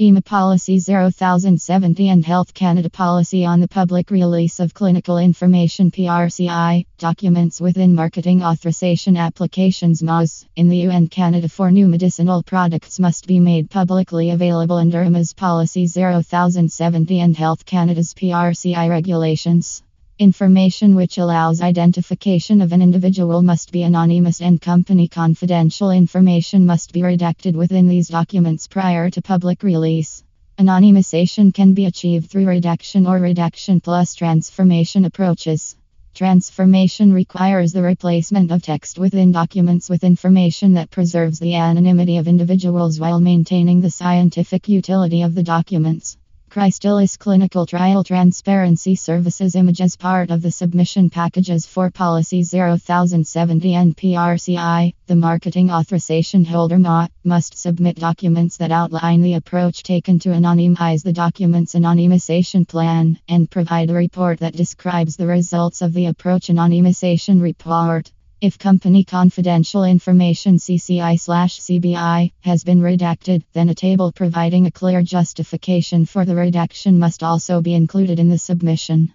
EMA Policy 0070 and Health Canada Policy on the Public Release of Clinical Information PRCI documents within Marketing Authorization Applications MAAs in the UN Canada for new medicinal products must be made publicly available under EMA's Policy 0070 and Health Canada's PRCI regulations. Information which allows identification of an individual must be anonymous and company confidential information must be redacted within these documents prior to public release. Anonymization can be achieved through redaction or redaction plus transformation approaches. Transformation requires the replacement of text within documents with information that preserves the anonymity of individuals while maintaining the scientific utility of the documents. Krystelis Clinical Trial Transparency Services images part of the submission packages for Policy 0070 and. The marketing authorization holder must submit documents that outline the approach taken to anonymize the document's anonymization plan and provide a report that describes the results of the approach anonymization report. If company confidential information CCI/CBI has been redacted, then a table providing a clear justification for the redaction must also be included in the submission.